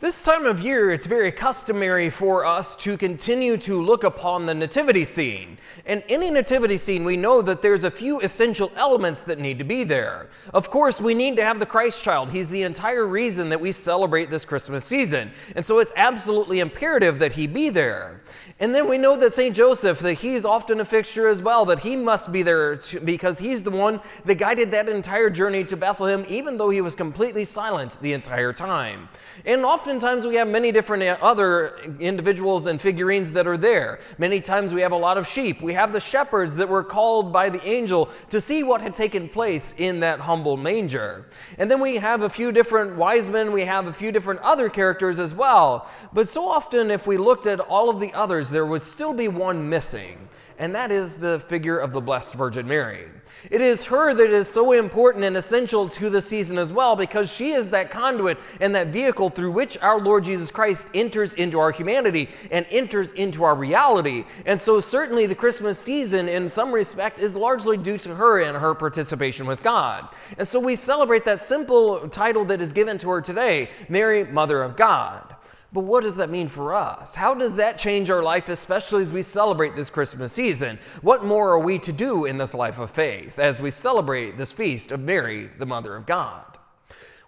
This time of year, it's very customary for us to continue to look upon the nativity scene. And any nativity scene, we know that there's a few essential elements that need to be there. Of course, we need to have the Christ child. He's the entire reason that we celebrate this Christmas season. And so it's absolutely imperative that he be there. And then we know that St. Joseph, that he's often a fixture as well, that he must be there to, because he's the one that guided that entire journey to Bethlehem, even though he was completely silent the entire time. And oftentimes we have many different uh, other individuals and figurines that are there. Many times we have a lot of sheep. We have the shepherds that were called by the angel to see what had taken place in that humble manger. And then we have a few different wise men, we have a few different other characters as well. But so often, if we looked at all of the others, there would still be one missing, and that is the figure of the Blessed Virgin Mary. It is her that is so important and essential to the season as well because she is that conduit and that vehicle through which our Lord Jesus Christ enters into our humanity and enters into our reality. And so, certainly, the Christmas season, in some respect, is largely due to her and her participation with God. And so, we celebrate that simple title that is given to her today Mary, Mother of God. But what does that mean for us? How does that change our life, especially as we celebrate this Christmas season? What more are we to do in this life of faith as we celebrate this feast of Mary, the Mother of God?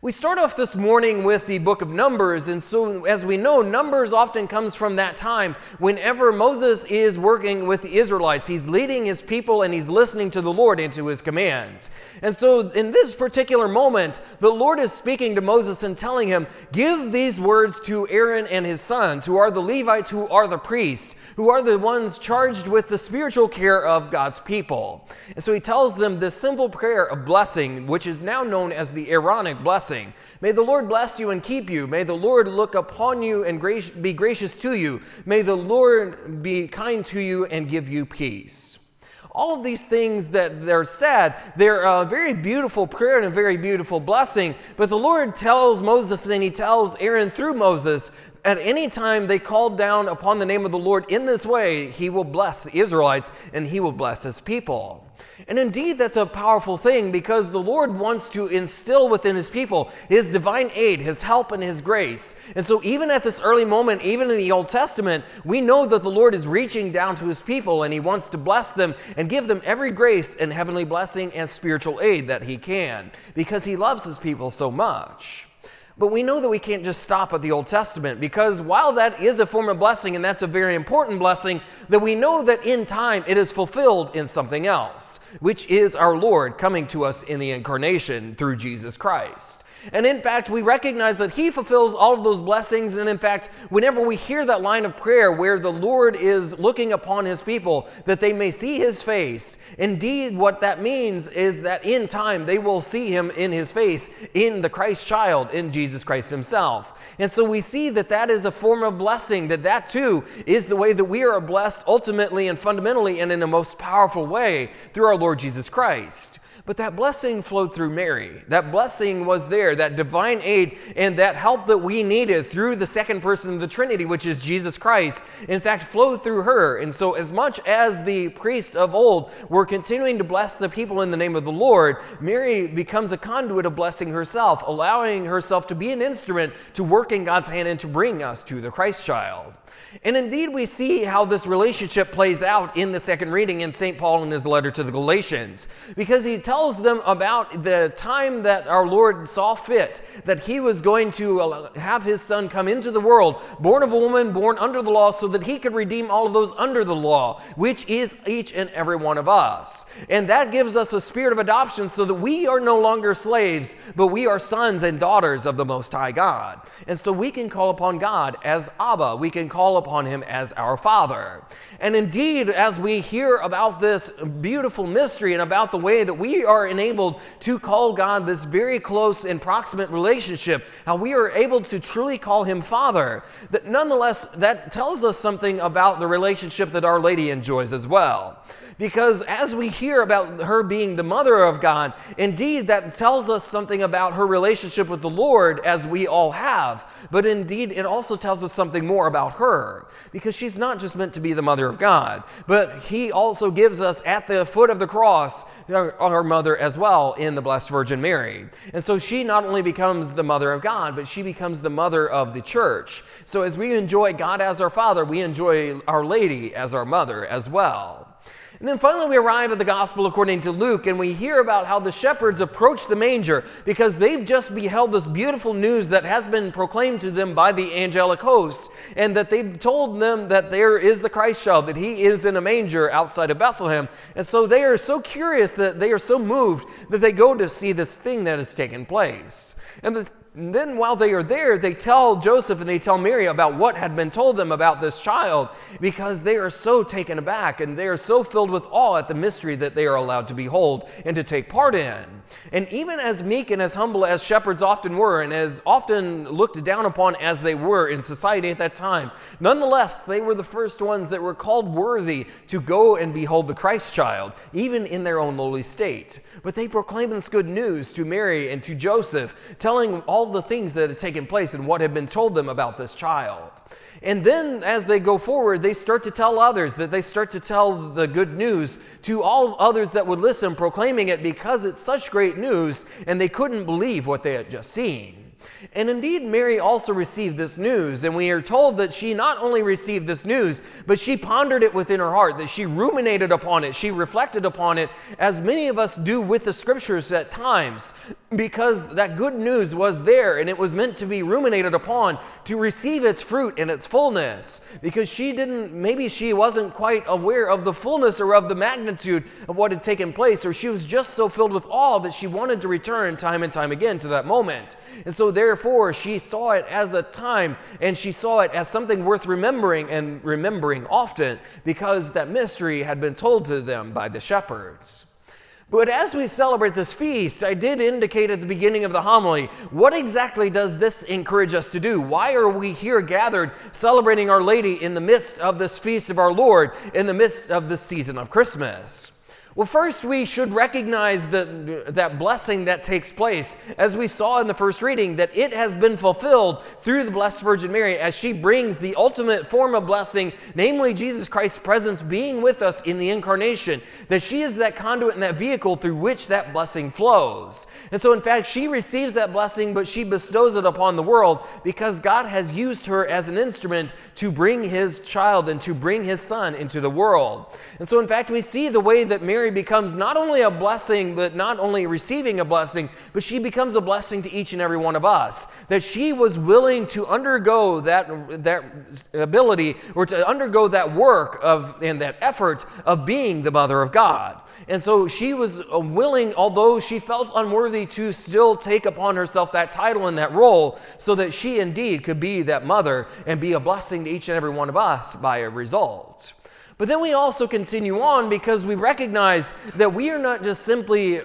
We start off this morning with the book of Numbers, and so as we know, Numbers often comes from that time whenever Moses is working with the Israelites. He's leading his people and he's listening to the Lord and to his commands. And so in this particular moment, the Lord is speaking to Moses and telling him, Give these words to Aaron and his sons, who are the Levites, who are the priests, who are the ones charged with the spiritual care of God's people. And so he tells them this simple prayer of blessing, which is now known as the Aaronic blessing blessing. May the Lord bless you and keep you. May the Lord look upon you and be gracious to you. May the Lord be kind to you and give you peace. All of these things that they're said, they're a very beautiful prayer and a very beautiful blessing. But the Lord tells Moses and he tells Aaron through Moses at any time they called down upon the name of the Lord in this way, he will bless the Israelites and he will bless his people. And indeed, that's a powerful thing because the Lord wants to instill within his people his divine aid, his help, and his grace. And so, even at this early moment, even in the Old Testament, we know that the Lord is reaching down to his people and he wants to bless them and give them every grace and heavenly blessing and spiritual aid that he can because he loves his people so much. But we know that we can't just stop at the Old Testament because while that is a form of blessing and that's a very important blessing, that we know that in time it is fulfilled in something else, which is our Lord coming to us in the incarnation through Jesus Christ. And in fact, we recognize that He fulfills all of those blessings. And in fact, whenever we hear that line of prayer where the Lord is looking upon His people that they may see His face, indeed, what that means is that in time they will see Him in His face in the Christ child, in Jesus Christ Himself. And so we see that that is a form of blessing, that that too is the way that we are blessed ultimately and fundamentally and in the most powerful way through our Lord Jesus Christ. But that blessing flowed through Mary. That blessing was there, that divine aid and that help that we needed through the second person of the Trinity, which is Jesus Christ, in fact, flowed through her. And so, as much as the priests of old were continuing to bless the people in the name of the Lord, Mary becomes a conduit of blessing herself, allowing herself to be an instrument to work in God's hand and to bring us to the Christ child. And indeed, we see how this relationship plays out in the second reading in St. Paul in his letter to the Galatians, because he tells them about the time that our Lord saw fit that he was going to have his son come into the world, born of a woman, born under the law, so that he could redeem all of those under the law, which is each and every one of us. And that gives us a spirit of adoption so that we are no longer slaves, but we are sons and daughters of the Most High God. And so we can call upon God as Abba. We can call upon him as our Father. And indeed, as we hear about this beautiful mystery and about the way that we are enabled to call God this very close and proximate relationship, how we are able to truly call him Father, that nonetheless, that tells us something about the relationship that Our Lady enjoys as well. Because as we hear about her being the mother of God, indeed that tells us something about her relationship with the Lord, as we all have. But indeed, it also tells us something more about her. Because she's not just meant to be the mother of God, but He also gives us at the foot of the cross our, mother as well in the Blessed Virgin Mary. And so she not only becomes the mother of God, but she becomes the mother of the church. So as we enjoy God as our Father, we enjoy Our Lady as our mother as well. And then finally, we arrive at the gospel according to Luke, and we hear about how the shepherds approach the manger because they've just beheld this beautiful news that has been proclaimed to them by the angelic hosts, and that they've told them that there is the Christ child, that he is in a manger outside of Bethlehem. And so they are so curious that they are so moved that they go to see this thing that has taken place. And the and then while they are there, they tell Joseph and they tell Mary about what had been told them about this child because they are so taken aback and they are so filled with awe at the mystery that they are allowed to behold and to take part in. And even as meek and as humble as shepherds often were, and as often looked down upon as they were in society at that time, nonetheless, they were the first ones that were called worthy to go and behold the Christ child, even in their own lowly state. But they proclaimed this good news to Mary and to Joseph, telling all the things that had taken place and what had been told them about this child. And then as they go forward, they start to tell others that they start to tell the good news to all others that would listen, proclaiming it because it's such great news and they couldn't believe what they had just seen. And indeed, Mary also received this news, and we are told that she not only received this news, but she pondered it within her heart, that she ruminated upon it, she reflected upon it, as many of us do with the scriptures at times, because that good news was there and it was meant to be ruminated upon to receive its fruit in its fullness. Because she didn't, maybe she wasn't quite aware of the fullness or of the magnitude of what had taken place, or she was just so filled with awe that she wanted to return time and time again to that moment. And so, therefore, she saw it as a time and she saw it as something worth remembering and remembering often because that mystery had been told to them by the shepherds. But as we celebrate this feast, I did indicate at the beginning of the homily, what exactly does this encourage us to do? Why are we here gathered celebrating Our Lady in the midst of this feast of our Lord, in the midst of this season of Christmas? Well, first, we should recognize the, that blessing that takes place. As we saw in the first reading, that it has been fulfilled through the Blessed Virgin Mary as she brings the ultimate form of blessing, namely Jesus Christ's presence being with us in the incarnation. That she is that conduit and that vehicle through which that blessing flows. And so, in fact, she receives that blessing, but she bestows it upon the world because God has used her as an instrument to bring his child and to bring his son into the world. And so, in fact, we see the way that Mary Mary becomes not only a blessing, but not only receiving a blessing, but she becomes a blessing to each and every one of us. That she was willing to undergo that, that ability or to undergo that work of and that effort of being the mother of God. And so she was willing, although she felt unworthy, to still take upon herself that title and that role so that she indeed could be that mother and be a blessing to each and every one of us by a result. But then we also continue on because we recognize that we are not just simply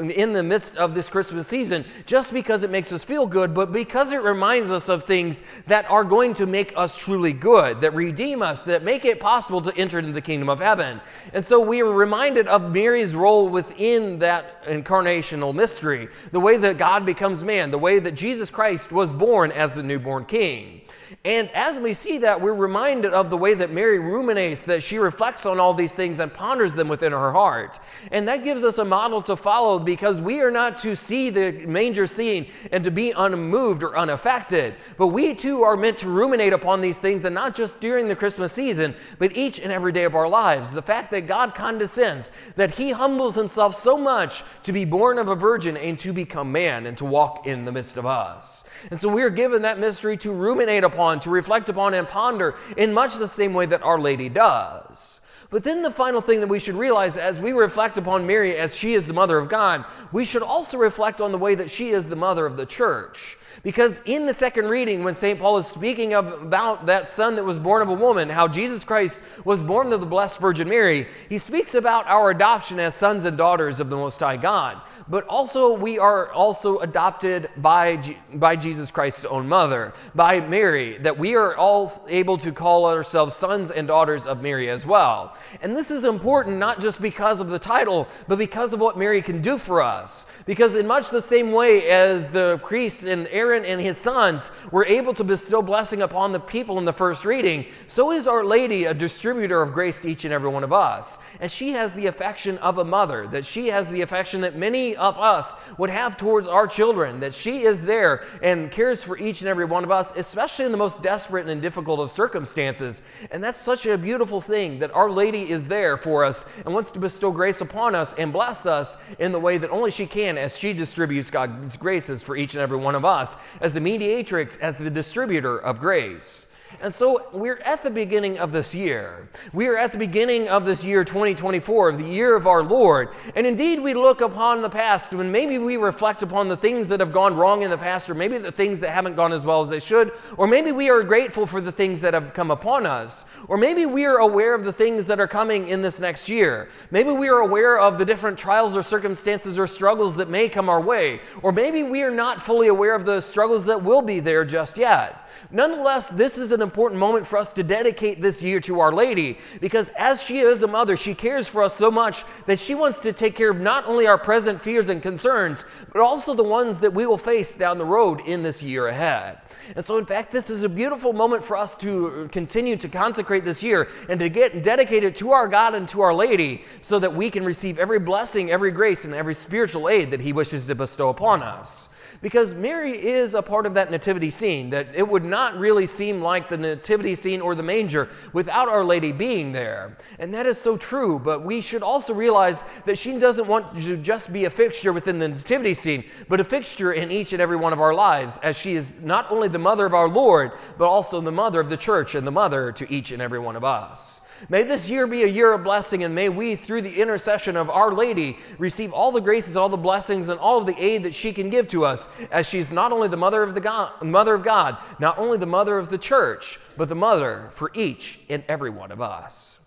in the midst of this Christmas season just because it makes us feel good, but because it reminds us of things that are going to make us truly good, that redeem us, that make it possible to enter into the kingdom of heaven. And so we are reminded of Mary's role within that incarnational mystery, the way that God becomes man, the way that Jesus Christ was born as the newborn king. And as we see that, we're reminded of the way that Mary ruminates, that she reflects on all these things and ponders them within her heart. And that gives us a model to follow because we are not to see the manger scene and to be unmoved or unaffected, but we too are meant to ruminate upon these things and not just during the Christmas season, but each and every day of our lives. The fact that God condescends, that He humbles Himself so much to be born of a virgin and to become man and to walk in the midst of us. And so we are given that mystery to ruminate upon upon, to reflect upon, and ponder in much the same way that Our Lady does. But then the final thing that we should realize as we reflect upon Mary as she is the mother of God, we should also reflect on the way that she is the mother of the church. Because in the second reading, when St. Paul is speaking of, about that son that was born of a woman, how Jesus Christ was born of the Blessed Virgin Mary, he speaks about our adoption as sons and daughters of the Most High God. But also, we are also adopted by, by Jesus Christ's own mother, by Mary, that we are all able to call ourselves sons and daughters of Mary as well. And this is important not just because of the title, but because of what Mary can do for us. Because, in much the same way as the priest and Aaron Aaron and his sons were able to bestow blessing upon the people in the first reading, so is Our Lady a distributor of grace to each and every one of us. And she has the affection of a mother, that she has the affection that many of us would have towards our children, that she is there and cares for each and every one of us, especially in the most desperate and difficult of circumstances. And that's such a beautiful thing that Our Lady is there for us and wants to bestow grace upon us and bless us in the way that only she can as she distributes God's graces for each and every one of us as the mediatrix, as the distributor of grace. And so we're at the beginning of this year. We are at the beginning of this year 2024, of the year of our Lord. And indeed, we look upon the past and maybe we reflect upon the things that have gone wrong in the past, or maybe the things that haven't gone as well as they should, or maybe we are grateful for the things that have come upon us, or maybe we are aware of the things that are coming in this next year. Maybe we are aware of the different trials or circumstances or struggles that may come our way, or maybe we are not fully aware of the struggles that will be there just yet. Nonetheless, this is an important moment for us to dedicate this year to Our Lady because as she is a mother, she cares for us so much that she wants to take care of not only our present fears and concerns, but also the ones that we will face down the road in this year ahead. And so, in fact, this is a beautiful moment for us to continue to consecrate this year and to get dedicated to our God and to Our Lady so that we can receive every blessing, every grace, and every spiritual aid that He wishes to bestow upon us because Mary is a part of that nativity scene, that it would not really seem like the nativity scene or the manger without Our Lady being there. And that is so true, but we should also realize that she doesn't want to just be a fixture within the nativity scene, but a fixture in each and every one of our lives, as she is not only the mother of our Lord, but also the mother of the church and the mother to each and every one of us. May this year be a year of blessing, and may we, through the intercession of Our Lady, receive all the graces, all the blessings, and all of the aid that she can give to us, as she's not only the mother of, the God, mother of God, not only the mother of the church, but the mother for each and every one of us.